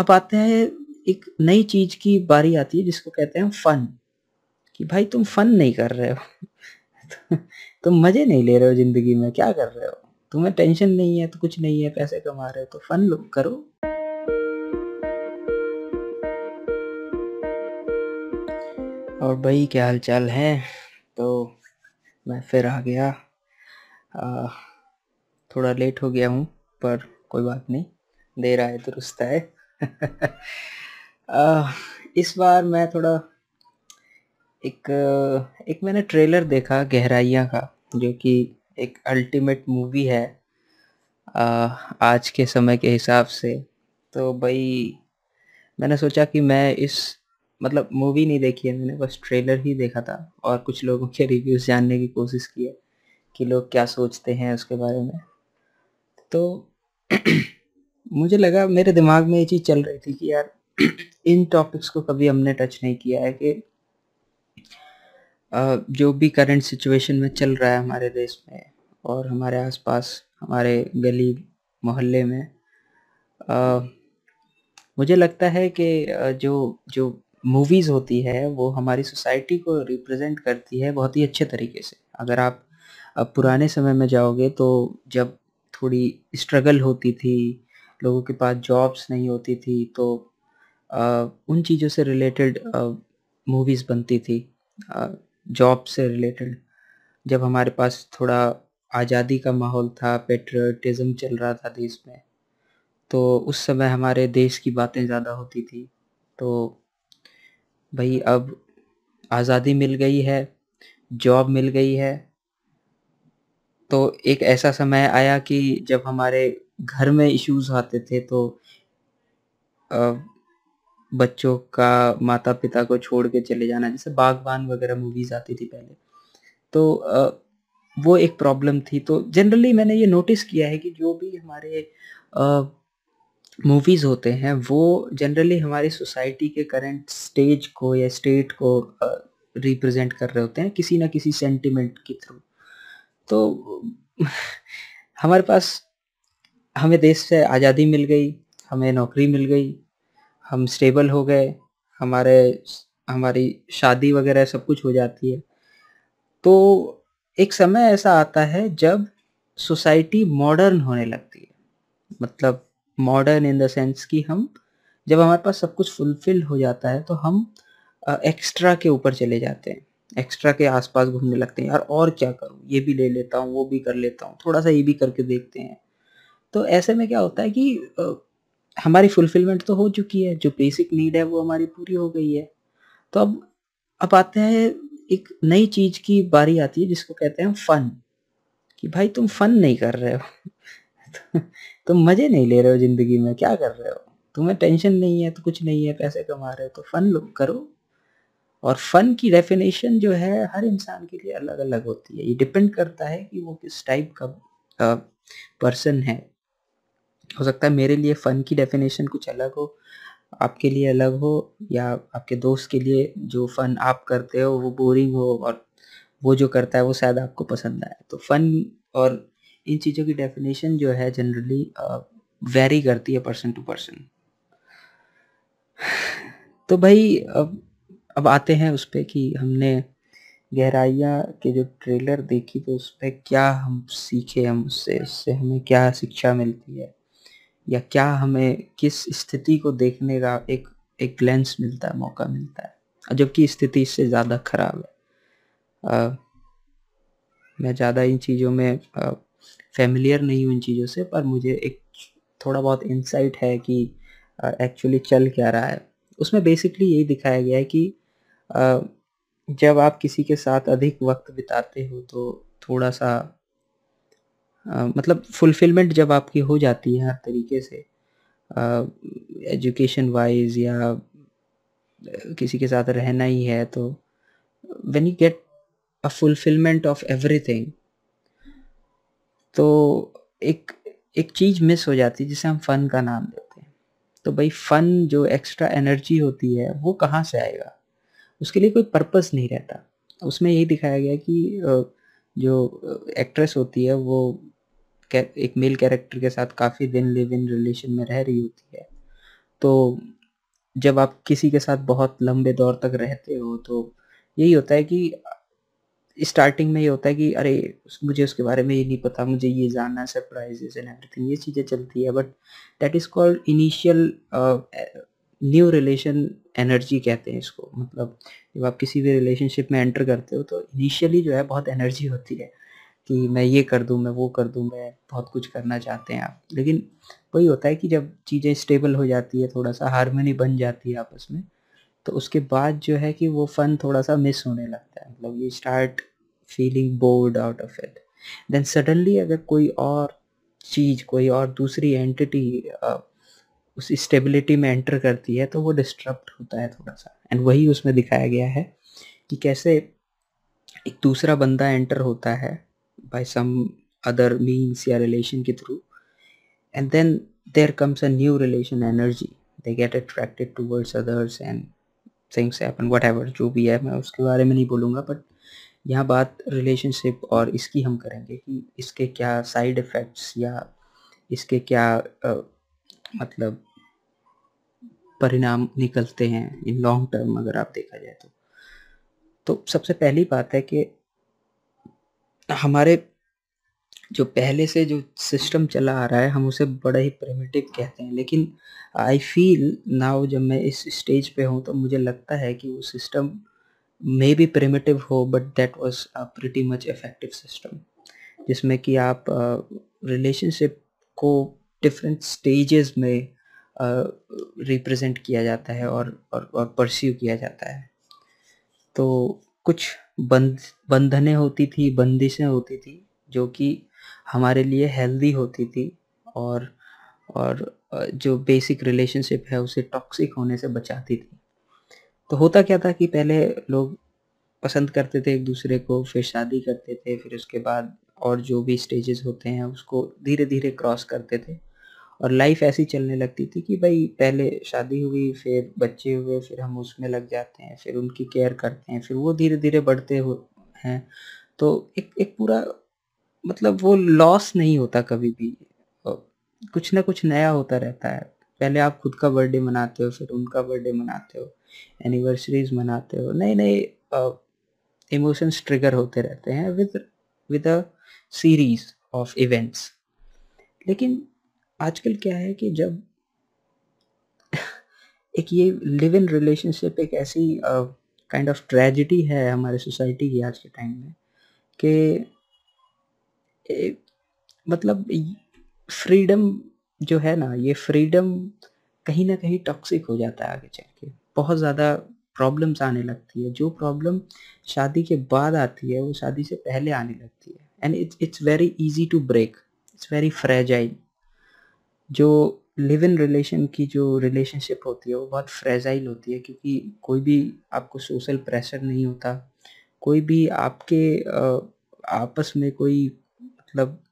अब आते हैं एक नई चीज़ की बारी आती है जिसको कहते हैं फन कि भाई तुम फन नहीं कर रहे हो। तुम मज़े नहीं ले रहे हो ज़िंदगी में क्या कर रहे हो? तुम्हें टेंशन नहीं है तो कुछ नहीं है पैसे कमा रहे हो तो फन करो। और भाई क्या हाल चाल है? तो मैं फिर आ गया। आ, थोड़ा लेट हो गया हूँ पर कोई बात नहीं देर आए दुरुस्त है इस बार मैं थोड़ा एक एक मैंने ट्रेलर देखा गहराइयाँ का जो कि एक अल्टीमेट मूवी है आ, आज के समय के हिसाब से। तो भाई मैंने सोचा कि मैं इस मतलब मूवी नहीं देखी है मैंने बस ट्रेलर ही देखा था और कुछ लोगों के रिव्यूज़ जानने की कोशिश की है कि लोग क्या सोचते हैं उसके बारे में। तो मुझे लगा मेरे दिमाग में ये चीज़ चल रही थी कि यार इन टॉपिक्स को कभी हमने टच नहीं किया है कि जो भी करंट सिचुएशन में चल रहा है हमारे देश में और हमारे आसपास हमारे गली मोहल्ले में आ, मुझे लगता है कि जो जो मूवीज़ होती है वो हमारी सोसाइटी को रिप्रेजेंट करती है बहुत ही अच्छे तरीके से। अगर आप पुराने समय में जाओगे तो जब थोड़ी स्ट्रगल होती थी लोगों के पास जॉब्स नहीं होती थी तो आ, उन चीज़ों से रिलेटेड मूवीज़ बनती थी जॉब से रिलेटेड जब हमारे पास थोड़ा आज़ादी का माहौल था पेट्रियटिज़्म चल रहा था देश में तो उस समय हमारे देश की बातें ज़्यादा होती थी। तो भाई अब आज़ादी मिल गई है जॉब मिल गई है तो एक ऐसा समय आया कि जब हमारे घर में इश्यूज़ आते थे तो बच्चों का माता पिता को छोड़ के चले जाना, जैसे बागबान वगैरह मूवीज़ आती थी पहले। तो वो एक प्रॉब्लम थी। तो जनरली मैंने ये नोटिस किया है कि जो भी हमारे मूवीज़ होते हैं, वो जनरली हमारी सोसाइटी के करंट स्टेज को या स्टेट को रिप्रेजेंट कर रहे होते हैं किसी ना किसी सेंटिमेंट के थ्रू तो हमारे पास हमें देश से आज़ादी मिल गई, हमें नौकरी मिल गई, हम स्टेबल हो गए, हमारे हमारी शादी वगैरह सब कुछ हो जाती है। तो एक समय ऐसा आता है जब सोसाइटी मॉडर्न होने लगती है। मतलब मॉडर्न इन द सेंस कि हम, जब हमारे पास सब कुछ फुलफिल हो जाता है तो हम एक्स्ट्रा के ऊपर चले जाते हैं। एक्स्ट्रा के आसपास घूमने लगते हैं, यार और क्या करूँ? ये भी ले लेता हूँ, वो भी कर लेता हूँ। थोड़ा सा ये भी करके देखते हैं। तो ऐसे में क्या होता है कि हमारी फुलफिलमेंट तो हो चुकी है, जो बेसिक नीड है वो हमारी पूरी हो गई है। तो अब अब आते हैं एक नई चीज़ की बारी आती है, जिसको कहते हैं फन कि भाई तुम फन नहीं कर रहे हो। तुम मज़े नहीं ले रहे हो ज़िंदगी में, क्या कर रहे हो? तुम्हें टेंशन नहीं है तो कुछ नहीं है, पैसे कमा रहे हो तो फन करो। और फन की डेफिनेशन जो है, हर इंसान के लिए अलग अलग होती है। ये डिपेंड करता है कि वो किस टाइप का पर्सन है। हो सकता है मेरे लिए फ़न की डेफिनेशन कुछ अलग हो, आपके लिए अलग हो, या आपके दोस्त के लिए जो फ़न आप करते हो, वो बोरिंग हो, और वो जो करता है, वो शायद आपको पसंद आए। तो फ़न और इन चीज़ों की डेफिनेशन जो है जनरली वेरी करती है पर्सन टू पर्सन तो भाई, अब अब आते हैं उस पर कि हमने गहराइया के जो ट्रेलर देखी तो उस पर क्या हम सीखे, हम उससे उससे हमें क्या शिक्षा मिलती है। या क्या हमें किस स्थिति को देखने का एक एक ग्लेंस मिलता है मौका मिलता है? जबकि स्थिति इससे ज़्यादा खराब है। आ, मैं ज़्यादा इन चीज़ों में फेमिलियर नहीं हूँ इन चीज़ों से पर मुझे एक थोड़ा बहुत इंसाइट है कि एक्चुअली चल क्या रहा है। उसमें बेसिकली यही दिखाया गया है कि आ, जब आप किसी के साथ अधिक वक्त बिताते हो तो थोड़ा सा मतलब फुलफिलमेंट जब आपकी हो जाती है हर तरीके से एजुकेशन वाइज या किसी के साथ रहना ही है तो when you get a fulfilment of everything तो एक एक चीज़ मिस हो जाती है जिसे हम फ़न का नाम देते हैं। तो भाई फ़न जो एक्स्ट्रा एनर्जी होती है, वो कहाँ से आएगा? उसके लिए कोई पर्पस नहीं रहता। उसमें यही दिखाया गया कि जो एक्ट्रेस होती है, वो एक मेल कैरेक्टर के साथ काफ़ी दिन लिव इन रिलेशन में रह रही होती है। तो जब आप किसी के साथ बहुत लंबे दौर तक रहते हो तो यही होता है कि स्टार्टिंग में ये होता है कि, अरे मुझे उसके बारे में ये नहीं पता, मुझे ये जानना सरप्राइजेस एंड एवरीथिंग ये चीज़ें चलती है। But that is called initial new relation energy कहते हैं इसको। मतलब जब आप किसी भी रिलेशनशिप में एंटर करते हो तो इनिशियली जो है बहुत एनर्जी होती है कि मैं ये कर दूँ, मैं वो कर दूँ, मैं बहुत कुछ करना चाहते हैं आप। लेकिन वही होता है कि जब चीज़ें स्टेबल हो जाती है थोड़ा सा हारमोनी बन जाती है आपस में तो उसके बाद जो है कि वो फन थोड़ा सा मिस होने लगता है। मतलब you start feeling bored out of it then suddenly अगर कोई और चीज़, कोई और दूसरी एंटिटी उस स्टेबिलिटी में एंटर करती है तो वो डिस्टर्ब होता है थोड़ा सा। एंड वही उसमें दिखाया गया है कि कैसे एक दूसरा बंदा एंटर होता है बाय सम अदर मीन्स या रिलेशन के through and then there comes a new relation energy they get attracted towards others and things happen whatever जो भी है मैं उसके बारे में नहीं बोलूँगा बट यहाँ बात रिलेशनशिप और इसकी हम करेंगे कि इसके क्या साइड इफ़ेक्ट्स या इसके क्या आ, मतलब परिणाम निकलते हैं इन लॉन्ग टर्म अगर आप देखा जाए तो। तो सबसे पहली बात है कि हमारे जो पहले से जो सिस्टम चला आ रहा है हम उसे बड़ा ही प्रिमिटिव कहते हैं। लेकिन आई फील नाउ जब मैं इस स्टेज पे हूँ तो मुझे लगता है कि वो सिस्टम मे बी प्रिमिटिव हो but that was a pretty much effective system जिसमें कि आप रिलेशनशिप uh, को डिफरेंट स्टेजेस में रिप्रेजेंट किया जाता है और और, और परस्यू किया जाता है। तो कुछ बंध बंधने होती थी बंदिशें होती थी जो कि हमारे लिए हेल्दी होती थी और और जो बेसिक रिलेशनशिप है उसे टॉक्सिक होने से बचाती थी। तो होता क्या था कि पहले लोग पसंद करते थे एक दूसरे को फिर शादी करते थे फिर उसके बाद और जो भी स्टेजेस होते हैं उसको धीरे धीरे क्रॉस करते थे। और लाइफ ऐसी चलने लगती थी कि भाई, पहले शादी हुई, फिर बच्चे हुए, फिर हम उसमें लग जाते हैं, फिर उनकी केयर करते हैं, फिर वो धीरे धीरे बढ़ते हो, हैं। तो एक एक पूरा मतलब वो लॉस नहीं होता कभी भी। कुछ ना कुछ नया होता रहता है। पहले आप खुद का बर्थडे मनाते हो, फिर उनका बर्थडे मनाते हो एनिवर्सरीज मनाते हो। नए नए इमोशंस ट्रिगर होते रहते हैं with with a series of events लेकिन आजकल क्या है कि जब एक ये लिव इन रिलेशनशिप एक ऐसी काइंड ऑफ़ ट्रेजिडी है हमारे सोसाइटी की आज के टाइम में कि मतलब फ्रीडम जो है ना, ये फ्रीडम कहीं ना कहीं टॉक्सिक हो जाता है आगे चल के। बहुत ज़्यादा प्रॉब्लम्स आने लगती है। जो प्रॉब्लम शादी के बाद आती है, वो शादी से पहले आने लगती है। And it's it's very easy to break it's very fragile जो लिव इन रिलेशन की जो रिलेशनशिप होती है, वो बहुत फ्रेजाइल होती है क्योंकि कोई भी आपको सोशल प्रेशर नहीं होता। कोई भी आपके आपस में कोई मतलब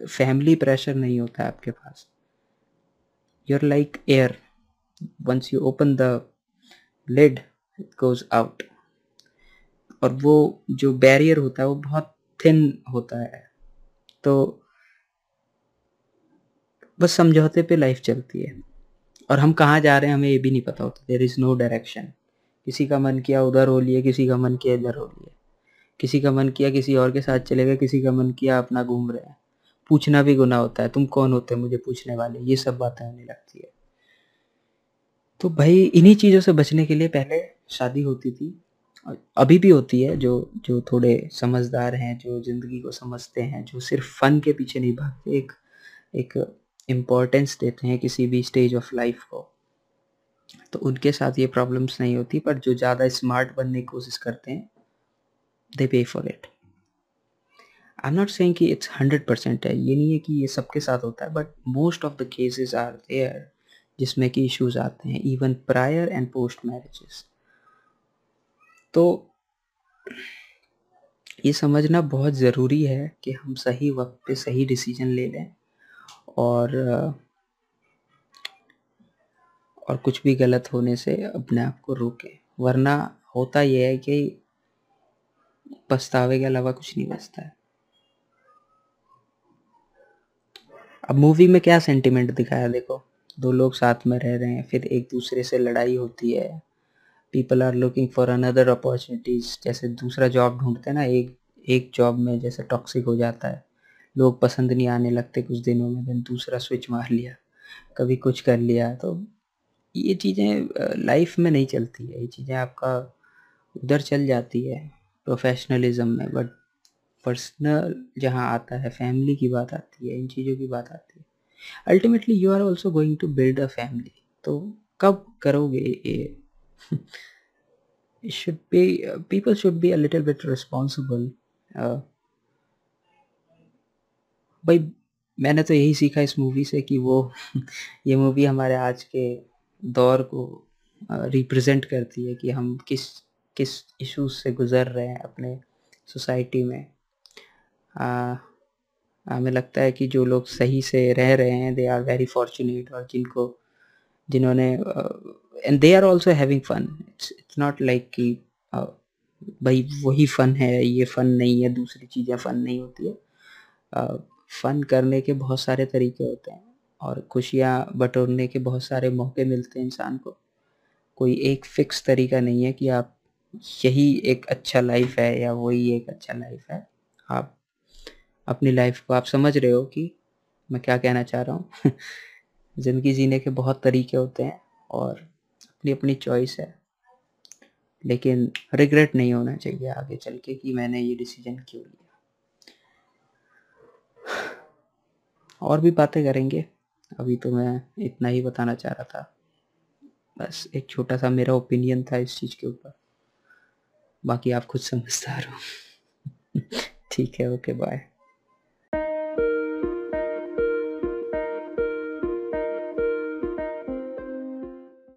फैमिली प्रेशर नहीं होता है आपके पास। You're like air once you open the lid it goes out और वो जो बैरियर होता है, वो बहुत थिन होता है। तो बस समझौते पे लाइफ चलती है। और हम कहाँ जा रहे हैं, हमें ये भी नहीं पता होता। देर इज़ नो डायरेक्शन किसी का मन किया उधर हो लिए, किसी का मन किया इधर हो लिए। किसी का मन किया किसी और के साथ चले गए, किसी का मन किया अपना घूम रहे हैं। पूछना भी गुना होता है। तुम कौन होते मुझे पूछने वाले? ये सब बातें होने लगती है। तो भाई, इन्हीं चीज़ों से बचने के लिए पहले शादी होती थी। और अभी भी होती है, जो जो थोड़े समझदार हैं, जो ज़िंदगी को समझते हैं, जो सिर्फ़ फ़न के पीछे नहीं भागते, एक एक इम्पोर्टेंस देते हैं किसी भी स्टेज ऑफ़ लाइफ को। तो उनके साथ ये प्रॉब्लम्स नहीं होती, पर जो ज़्यादा स्मार्ट बनने की कोशिश करते हैं they pay for it I am not saying कि इट्स हंड्रेड परसेंट है, ये नहीं है कि ये सबके साथ होता है but most of the cases are there जिसमें कि इश्यूज़ आते हैं even prior and post marriages तो ये समझना बहुत ज़रूरी है कि हम सही वक्त पे सही डिसीज़न ले लें। और और कुछ भी गलत होने से अपने आप को रोकें। वरना होता यह है कि पछतावे के अलावा कुछ नहीं बचता है। अब मूवी में क्या सेंटिमेंट दिखाया? देखो, दो लोग साथ में रह रहे हैं, फिर एक दूसरे से लड़ाई होती है। People are looking for another opportunities जैसे दूसरा जॉब ढूंढते हैं ना, एक एक जॉब में जैसे टॉक्सिक हो जाता है। लोग पसंद नहीं आने लगते कुछ दिनों में देन दूसरा स्विच मार लिया, कभी कुछ कर लिया। तो ये चीज़ें लाइफ में नहीं चलती है, ये चीज़ें आपका उधर चल जाती है प्रोफेशनलिज्म में बट पर्सनल जहाँ आता है फैमिली की बात आती है, इन चीज़ों की बात आती है। Ultimately you are also going to build a family तो कब करोगे ये? Should be people should be a little bit responsible भाई, मैंने तो यही सीखा इस मूवी से कि वो, ये मूवी हमारे आज के दौर को रिप्रेजेंट करती है कि हम किस किस इश्यूज़ से गुज़र रहे हैं अपने सोसाइटी में। हमें लगता है कि जो लोग सही से रह रहे हैं दे आर वेरी फॉर्चुनेट और जिनको, जिन्होंने and they are also having fun it's it's not like कि भाई, वही फ़न है, ये फ़न नहीं है, दूसरी चीज़ें फ़न नहीं होती है। फ़न करने के बहुत सारे तरीके होते हैं और खुशियाँ बटोरने के बहुत सारे मौके मिलते हैं इंसान को। कोई एक फ़िक्स तरीका नहीं है कि आप यही एक अच्छा लाइफ है या वही एक अच्छा लाइफ है। आप अपनी लाइफ को आप समझ रहे हो कि मैं क्या कहना चाह रहा हूँ। ज़िंदगी जीने के बहुत तरीके होते हैं और अपनी अपनी चॉइस है। लेकिन रिग्रेट नहीं होना चाहिए आगे चल के कि मैंने ये डिसीज़न क्यों लिया। और भी बातें करेंगे। अभी तो मैं इतना ही बताना चाह रहा था। बस एक छोटा सा मेरा ओपिनियन था इस चीज़ के ऊपर। बाकी आप खुद समझदार हो। ठीक है ओके बाय